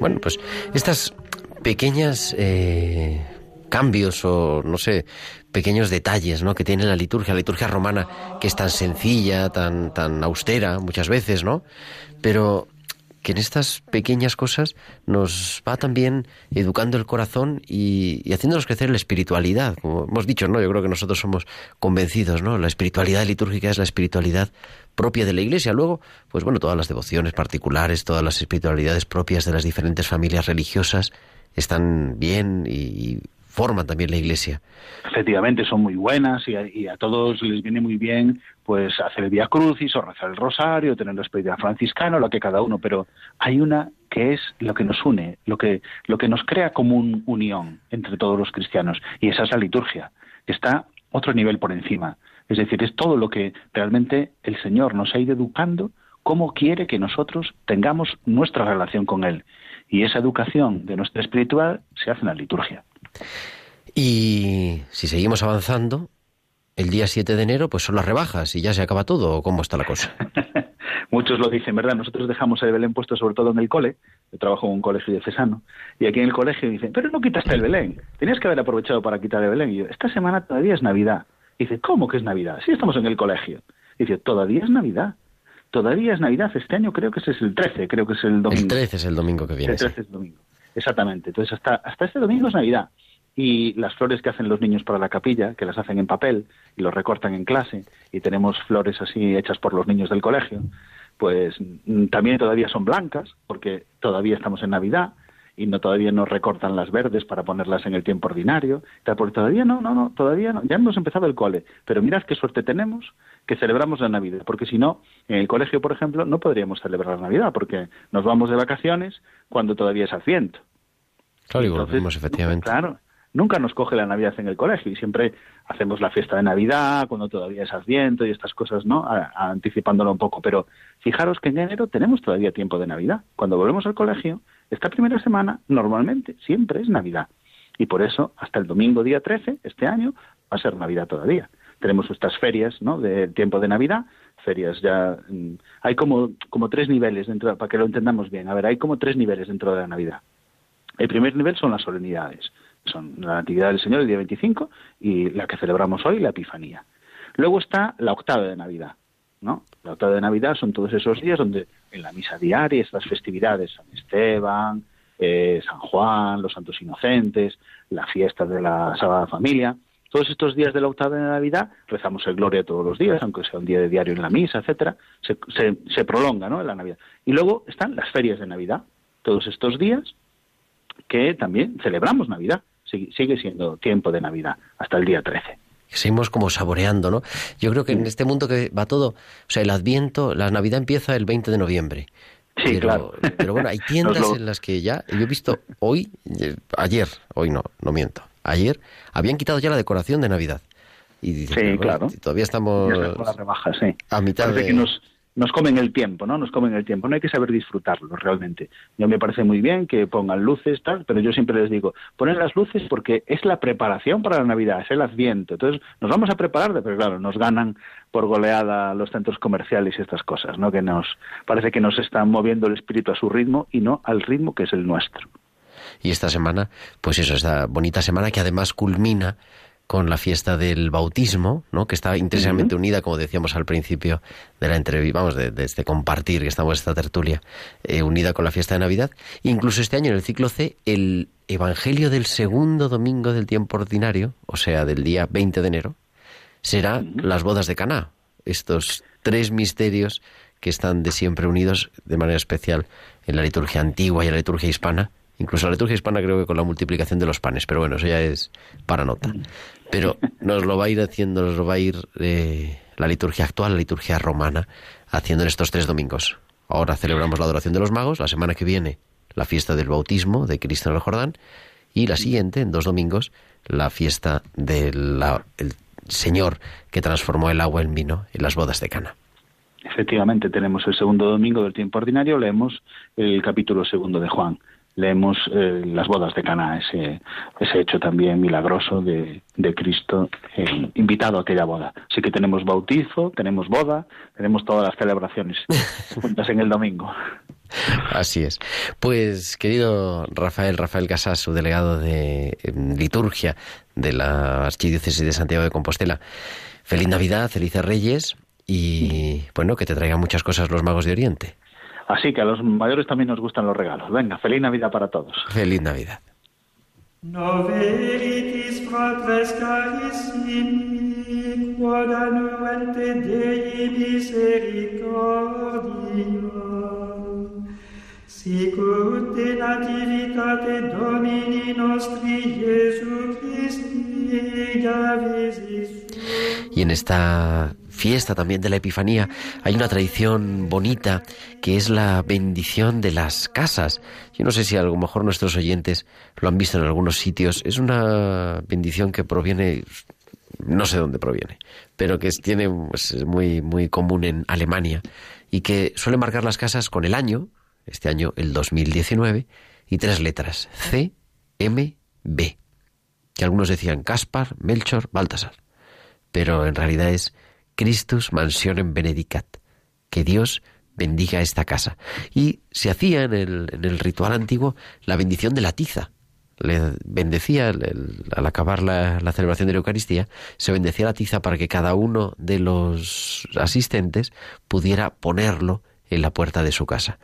[SPEAKER 2] bueno, pues estas pequeñas eh, cambios o no sé, pequeños detalles, ¿no? Que tiene la liturgia, la liturgia romana, que es tan sencilla, tan, tan austera muchas veces, ¿no? Pero que en estas pequeñas cosas nos va también educando el corazón y, haciéndonos crecer la espiritualidad. Como hemos dicho, ¿no? Yo creo que nosotros somos convencidos, ¿no? La espiritualidad litúrgica es la espiritualidad propia de la Iglesia. Luego, pues bueno, todas las devociones particulares, todas las espiritualidades propias de las diferentes familias religiosas están bien y, forman también la Iglesia.
[SPEAKER 5] Efectivamente, son muy buenas y a, todos les viene muy bien pues hacer el Vía Crucis o rezar el Rosario, tener la espiritualidad franciscana, lo que cada uno, pero hay una que es lo que nos une, lo que, lo que nos crea como un unión entre todos los cristianos, y esa es la liturgia, que está otro nivel por encima. Es decir, es todo lo que realmente el Señor nos ha ido educando, cómo quiere que nosotros tengamos nuestra relación con Él. Y esa educación de nuestra espiritual se hace en la liturgia.
[SPEAKER 2] Y si seguimos avanzando, el día 7 de enero pues son las rebajas y ya se acaba todo, ¿o cómo está la cosa?
[SPEAKER 5] Muchos lo dicen, ¿verdad? Nosotros dejamos el Belén puesto sobre todo en el cole, yo trabajo en un colegio Cesano, y aquí en el colegio dicen, pero no quitaste el Belén, tenías que haber aprovechado para quitar el Belén. Y yo, esta semana todavía es Navidad. Y dice, ¿cómo que es Navidad? Sí, estamos en el colegio. Y dice, todavía es Navidad. Todavía es Navidad. Este año creo que ese es el 13, creo que es el domingo.
[SPEAKER 2] El 13 es el domingo que viene.
[SPEAKER 5] El 13 es el domingo. Exactamente. Entonces, hasta, hasta este domingo es Navidad y las flores que hacen los niños para la capilla, que las hacen en papel y los recortan en clase, y tenemos flores así hechas por los niños del colegio, pues mm, también todavía son blancas, porque todavía estamos en Navidad y no todavía no recortan las verdes para ponerlas en el tiempo ordinario, porque todavía no, no, no, todavía no, ya hemos empezado el cole, pero mirad qué suerte tenemos que celebramos la Navidad, porque si no, en el colegio, por ejemplo, no podríamos celebrar la Navidad, porque nos vamos de vacaciones cuando todavía es Adviento.
[SPEAKER 2] Claro, y volvemos, efectivamente.
[SPEAKER 5] Claro, nunca nos coge la Navidad en el colegio y siempre hacemos la fiesta de Navidad cuando todavía es Adviento y estas cosas, ¿no? anticipándolo un poco. Pero fijaros que en enero tenemos todavía tiempo de Navidad. Cuando volvemos al colegio, esta primera semana normalmente siempre es Navidad. Y por eso, hasta el domingo día 13, este año, va a ser Navidad todavía. Tenemos estas ferias, ¿no? De tiempo de Navidad, ferias ya... Mm, hay como, como tres niveles dentro, para que lo entendamos bien. A ver, hay como tres niveles dentro de la Navidad. El primer nivel son las solemnidades son la Natividad del Señor el día 25 y la que celebramos hoy, la Epifanía. Luego está la octava de Navidad, ¿no? La octava de Navidad son todos esos días donde en la misa diaria, estas festividades, San Esteban, eh, San Juan, los Santos Inocentes, la fiesta de la Sagrada Familia, todos estos días de la octava de Navidad rezamos el Gloria todos los días, aunque sea un día de diario en la misa, etcétera, se, se, se prolonga, ¿no? En la Navidad. Y luego están las ferias de Navidad, todos estos días que también celebramos Navidad sigue siendo tiempo de Navidad, hasta el día 13
[SPEAKER 2] seguimos como saboreando, ¿no? Yo creo que en este mundo que va todo, o sea, el Adviento, la Navidad empieza el 20 de noviembre.
[SPEAKER 5] Sí, claro.
[SPEAKER 2] Pero bueno, hay tiendas en las que ya, yo he visto hoy, eh, ayer, hoy no, no miento, ayer habían quitado ya la decoración de Navidad.
[SPEAKER 5] Y sí, claro.
[SPEAKER 2] Todavía estamos
[SPEAKER 5] a mitad de... que nos, nos comen el tiempo, ¿no? Nos comen el tiempo. No hay que saber disfrutarlo realmente. Yo me parece muy bien que pongan luces, tal, pero yo siempre les digo, ponen las luces porque es la preparación para la Navidad, es el Adviento. Entonces, nos vamos a preparar, pero claro, nos ganan por goleada los centros comerciales y estas cosas, ¿no? Que nos parece que nos están moviendo el espíritu a su ritmo y no al ritmo que es el nuestro.
[SPEAKER 2] Y esta semana, pues eso, esta bonita semana que además culmina con la fiesta del bautismo, ¿no? que está intensamente unida, como decíamos al principio de la entrevista, vamos, de, este compartir que estamos esta tertulia, eh, unida con la fiesta de Navidad. Incluso este año en el ciclo C, el Evangelio del segundo domingo del tiempo ordinario, o sea, del día 20 de enero, será las bodas de Caná. Estos tres misterios que están de siempre unidos de manera especial en la liturgia antigua y en la liturgia hispana, Incluso la liturgia hispana creo que con la multiplicación de los panes, pero bueno, eso ya es para nota. Pero nos lo va a ir haciendo, nos lo va a ir eh, la liturgia actual, la liturgia romana, haciendo en estos tres domingos. Ahora celebramos la adoración de los magos, la semana que viene la fiesta del bautismo de Cristo en el Jordán y la siguiente, en dos domingos, la fiesta del Señor que transformó el agua en vino en las bodas de Cana.
[SPEAKER 5] Efectivamente, tenemos el segundo domingo del tiempo ordinario, leemos el capítulo segundo de Juan leemos eh, las bodas de Cana, ese, ese hecho también milagroso de, de Cristo eh, invitado a aquella boda. Así que tenemos bautizo, tenemos boda, tenemos todas las celebraciones juntas en el domingo.
[SPEAKER 2] Así es. Pues, querido Rafael, Rafael Casas, su delegado de em, liturgia de la Archidiócesis de Santiago de Compostela, feliz Navidad, felices Reyes y, bueno, que te traigan muchas cosas los magos de Oriente.
[SPEAKER 5] Así que a los mayores también nos gustan los regalos. Venga, feliz Navidad para todos.
[SPEAKER 2] Feliz Navidad.
[SPEAKER 6] sicut nativitate Domini nostri Jesu Christi,
[SPEAKER 2] y en esta fiesta también de la Epifanía hay una tradición bonita que es la bendición de las casas. Yo no sé si a lo mejor nuestros oyentes lo han visto en algunos sitios. Es una bendición que proviene, no sé dónde proviene, pero que tiene, pues, es muy, muy común en Alemania y que suele marcar las casas con el año, este año el 2019, y tres letras, C, M, B, que algunos decían Caspar, Melchor, Baltasar pero en realidad es Christus mansionem benedicat, que Dios bendiga esta casa. Y se hacía en el, en el ritual antiguo la bendición de la tiza. Le bendecía, al acabar la, la, celebración de la Eucaristía, se bendecía la tiza para que cada uno de los asistentes pudiera ponerlo en la puerta de su casa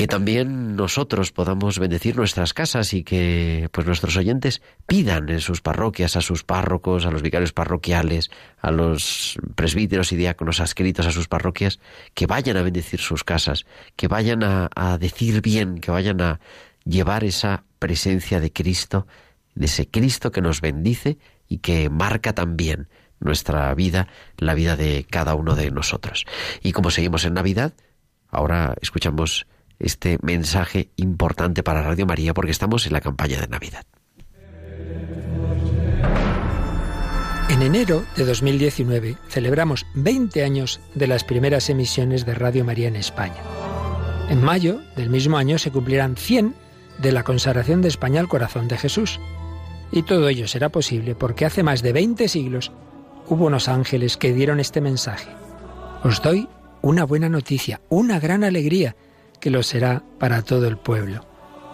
[SPEAKER 2] que también nosotros podamos bendecir nuestras casas y que pues nuestros oyentes pidan en sus parroquias a sus párrocos, a los vicarios parroquiales, a los presbíteros y diáconos adscritos a sus parroquias, que vayan a bendecir sus casas, que vayan a, a decir bien, que vayan a llevar esa presencia de Cristo, de ese Cristo que nos bendice y que marca también nuestra vida, la vida de cada uno de nosotros. Y como seguimos en Navidad, ahora escuchamos este mensaje importante para Radio María porque estamos en la campaña de Navidad.
[SPEAKER 7] En enero de 2019 celebramos 20 años de las primeras emisiones de Radio María en España. En mayo del mismo año se cumplirán 100 de la consagración de España al corazón de Jesús. Y todo ello será posible porque hace más de 20 siglos hubo unos ángeles que dieron este mensaje. Os doy una buena noticia, una gran alegría que lo será para todo el pueblo.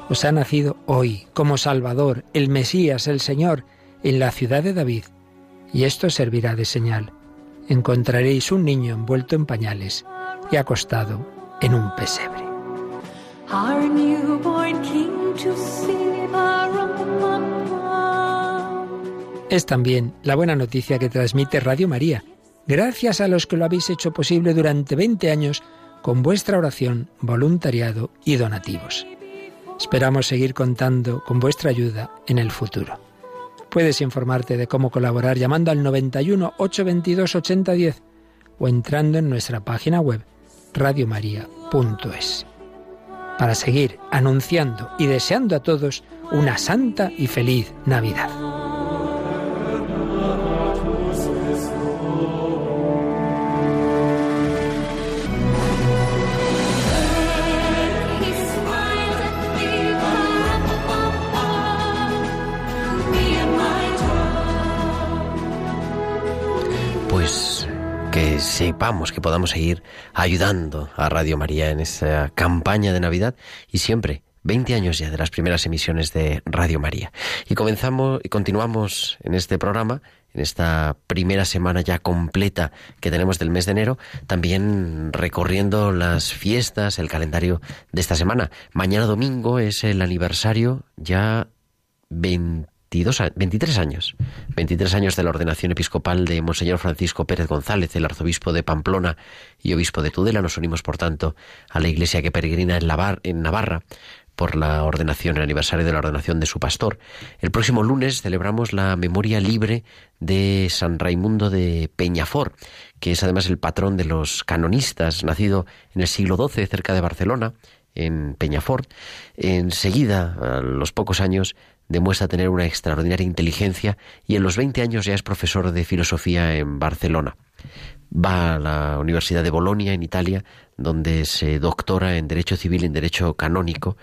[SPEAKER 7] Os ha nacido hoy como Salvador, el Mesías, el Señor, en la ciudad de David, y esto servirá de señal. Encontraréis un niño envuelto en pañales y acostado en un pesebre. Es también la buena noticia que transmite Radio María. Gracias a los que lo habéis hecho posible durante 20 años, con vuestra oración, voluntariado y donativos. Esperamos seguir contando con vuestra ayuda en el futuro. Puedes informarte de cómo colaborar llamando al 91 822 8010 o entrando en nuestra página web radiomaria.es. Para seguir anunciando y deseando a todos una santa y feliz Navidad.
[SPEAKER 2] Sepamos que podamos seguir ayudando a Radio María en esta campaña de Navidad y siempre 20 años ya de las primeras emisiones de Radio María. Y comenzamos y continuamos en este programa, en esta primera semana ya completa que tenemos del mes de enero, también recorriendo las fiestas, el calendario de esta semana. Mañana domingo es el aniversario ya 22, a- 23 años. 23 años de la ordenación episcopal de Monseñor Francisco Pérez González, el arzobispo de Pamplona y obispo de Tudela. Nos unimos, por tanto, a la iglesia que peregrina en Navarra por la ordenación, el aniversario de la ordenación de su pastor. El próximo lunes celebramos la memoria libre de San Raimundo de Peñafort, que es además el patrón de los canonistas, nacido en el siglo XII cerca de Barcelona, en Peñafort. Enseguida, a los pocos años, demuestra tener una extraordinaria inteligencia y en los 20 años ya es profesor de filosofía en Barcelona. Va a la Universidad de Bolonia, en Italia, donde se doctora en Derecho Civil y en Derecho Canónico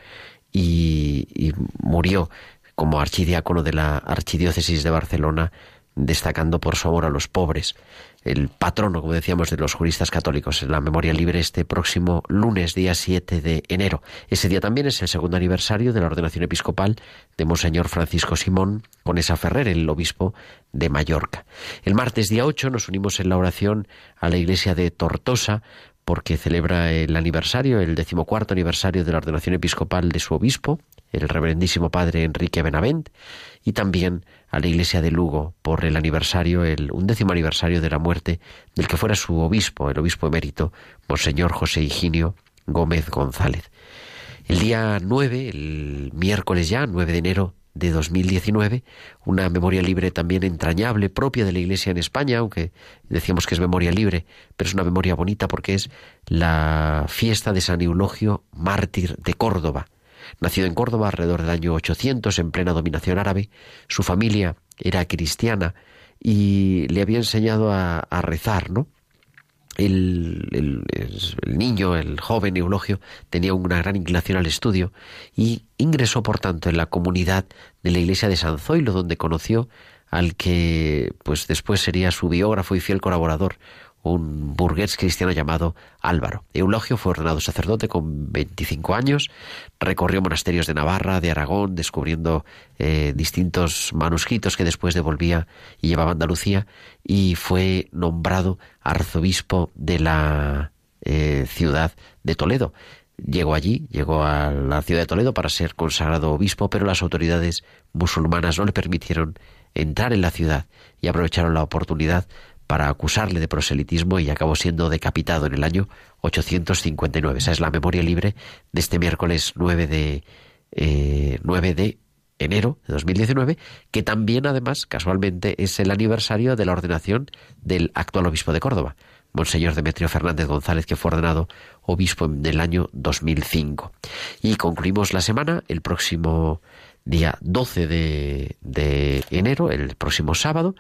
[SPEAKER 2] y, murió como archidiácono de la Archidiócesis de Barcelona, destacando por su amor a los pobres. El patrono, como decíamos, de los juristas católicos en la memoria libre este próximo lunes, día 7 de enero. Ese día también es el segundo aniversario de la ordenación episcopal de Monseñor Francisco Simón Conesa Ferrer, el obispo de Mallorca. El martes día 8 nos unimos en la oración a la iglesia de Tortosa porque celebra el aniversario, el decimocuarto aniversario de la ordenación episcopal de su obispo, el reverendísimo padre Enrique Benavent, y también a la iglesia de Lugo por el aniversario, el undécimo aniversario de la muerte del que fuera su obispo, el obispo emérito, Monseñor José Higinio Gómez González. El día 9, el miércoles ya, 9 de enero de 2019, una memoria libre también entrañable, propia de la Iglesia en España, aunque decíamos que es memoria libre, pero es una memoria bonita porque es la fiesta de San Eulogio, mártir de Córdoba. Nacido en Córdoba alrededor del año 800, en plena dominación árabe, su familia era cristiana y le había enseñado a, rezar, ¿no? El, el, el, niño, el joven Eulogio, tenía una gran inclinación al estudio y ingresó, por tanto, en la comunidad de la iglesia de San Zoilo, donde conoció al que pues después sería su biógrafo y fiel colaborador, un burgués cristiano llamado Álvaro. Eulogio fue ordenado sacerdote con 25 años, recorrió monasterios de Navarra, de Aragón, descubriendo eh, distintos manuscritos que después devolvía y llevaba a Andalucía, y fue nombrado arzobispo de la eh, ciudad de Toledo. Llegó allí, llegó a la ciudad de Toledo para ser consagrado obispo, pero las autoridades musulmanas no le permitieron entrar en la ciudad y aprovecharon la oportunidad para acusarle de proselitismo y acabó siendo decapitado en el año 859. Esa es la memoria libre de este miércoles 9 de, eh, 9 de enero de 2019, que también además casualmente es el aniversario de la ordenación del actual obispo de Córdoba, Monseñor Demetrio Fernández González, que fue ordenado obispo del año 2005. Y concluimos la semana el próximo día 12 de, de enero, el próximo sábado,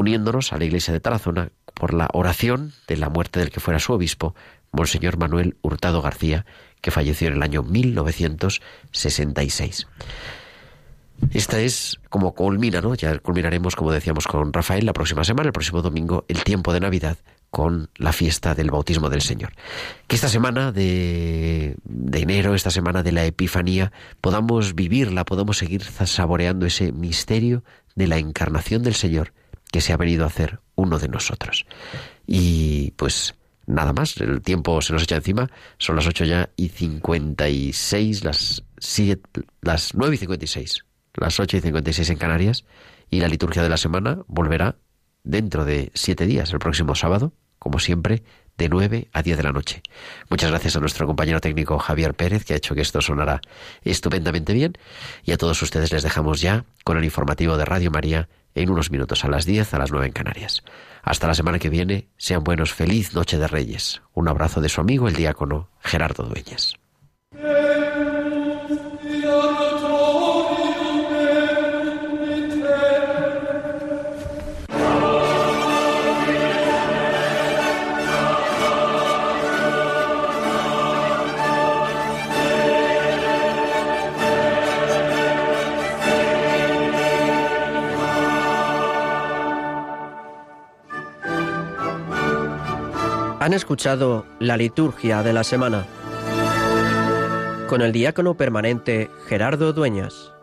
[SPEAKER 2] uniéndonos a la iglesia de Tarazona por la oración de la muerte del que fuera su obispo, Monseñor Manuel Hurtado García, que falleció en el año 1966. Esta es como culmina, ¿no? Ya culminaremos, como decíamos con Rafael, la próxima semana, el próximo domingo, el tiempo de Navidad con la fiesta del bautismo del Señor. Que esta semana de, de, enero, esta semana de la Epifanía, podamos vivirla, podamos seguir saboreando ese misterio de la encarnación del Señor que se ha venido a hacer uno de nosotros. Y pues nada más, el tiempo se nos echa encima, son las ocho ya y cincuenta y seis, las, siete, las nueve y cincuenta y seis, las ocho y cincuenta y seis en Canarias, y la liturgia de la semana volverá dentro de siete días, el próximo sábado, como siempre, de 9 a 10 de la noche. Muchas gracias a nuestro compañero técnico Javier Pérez, que ha hecho que esto sonara estupendamente bien. Y a todos ustedes les dejamos ya con el informativo de Radio María en unos minutos, a las 10, a las 9 en Canarias. Hasta la semana que viene, sean buenos, feliz Noche de Reyes. Un abrazo de su amigo el diácono Gerardo Dueñas.
[SPEAKER 1] Han escuchado la liturgia de la semana con el diácono permanente Gerardo Dueñas.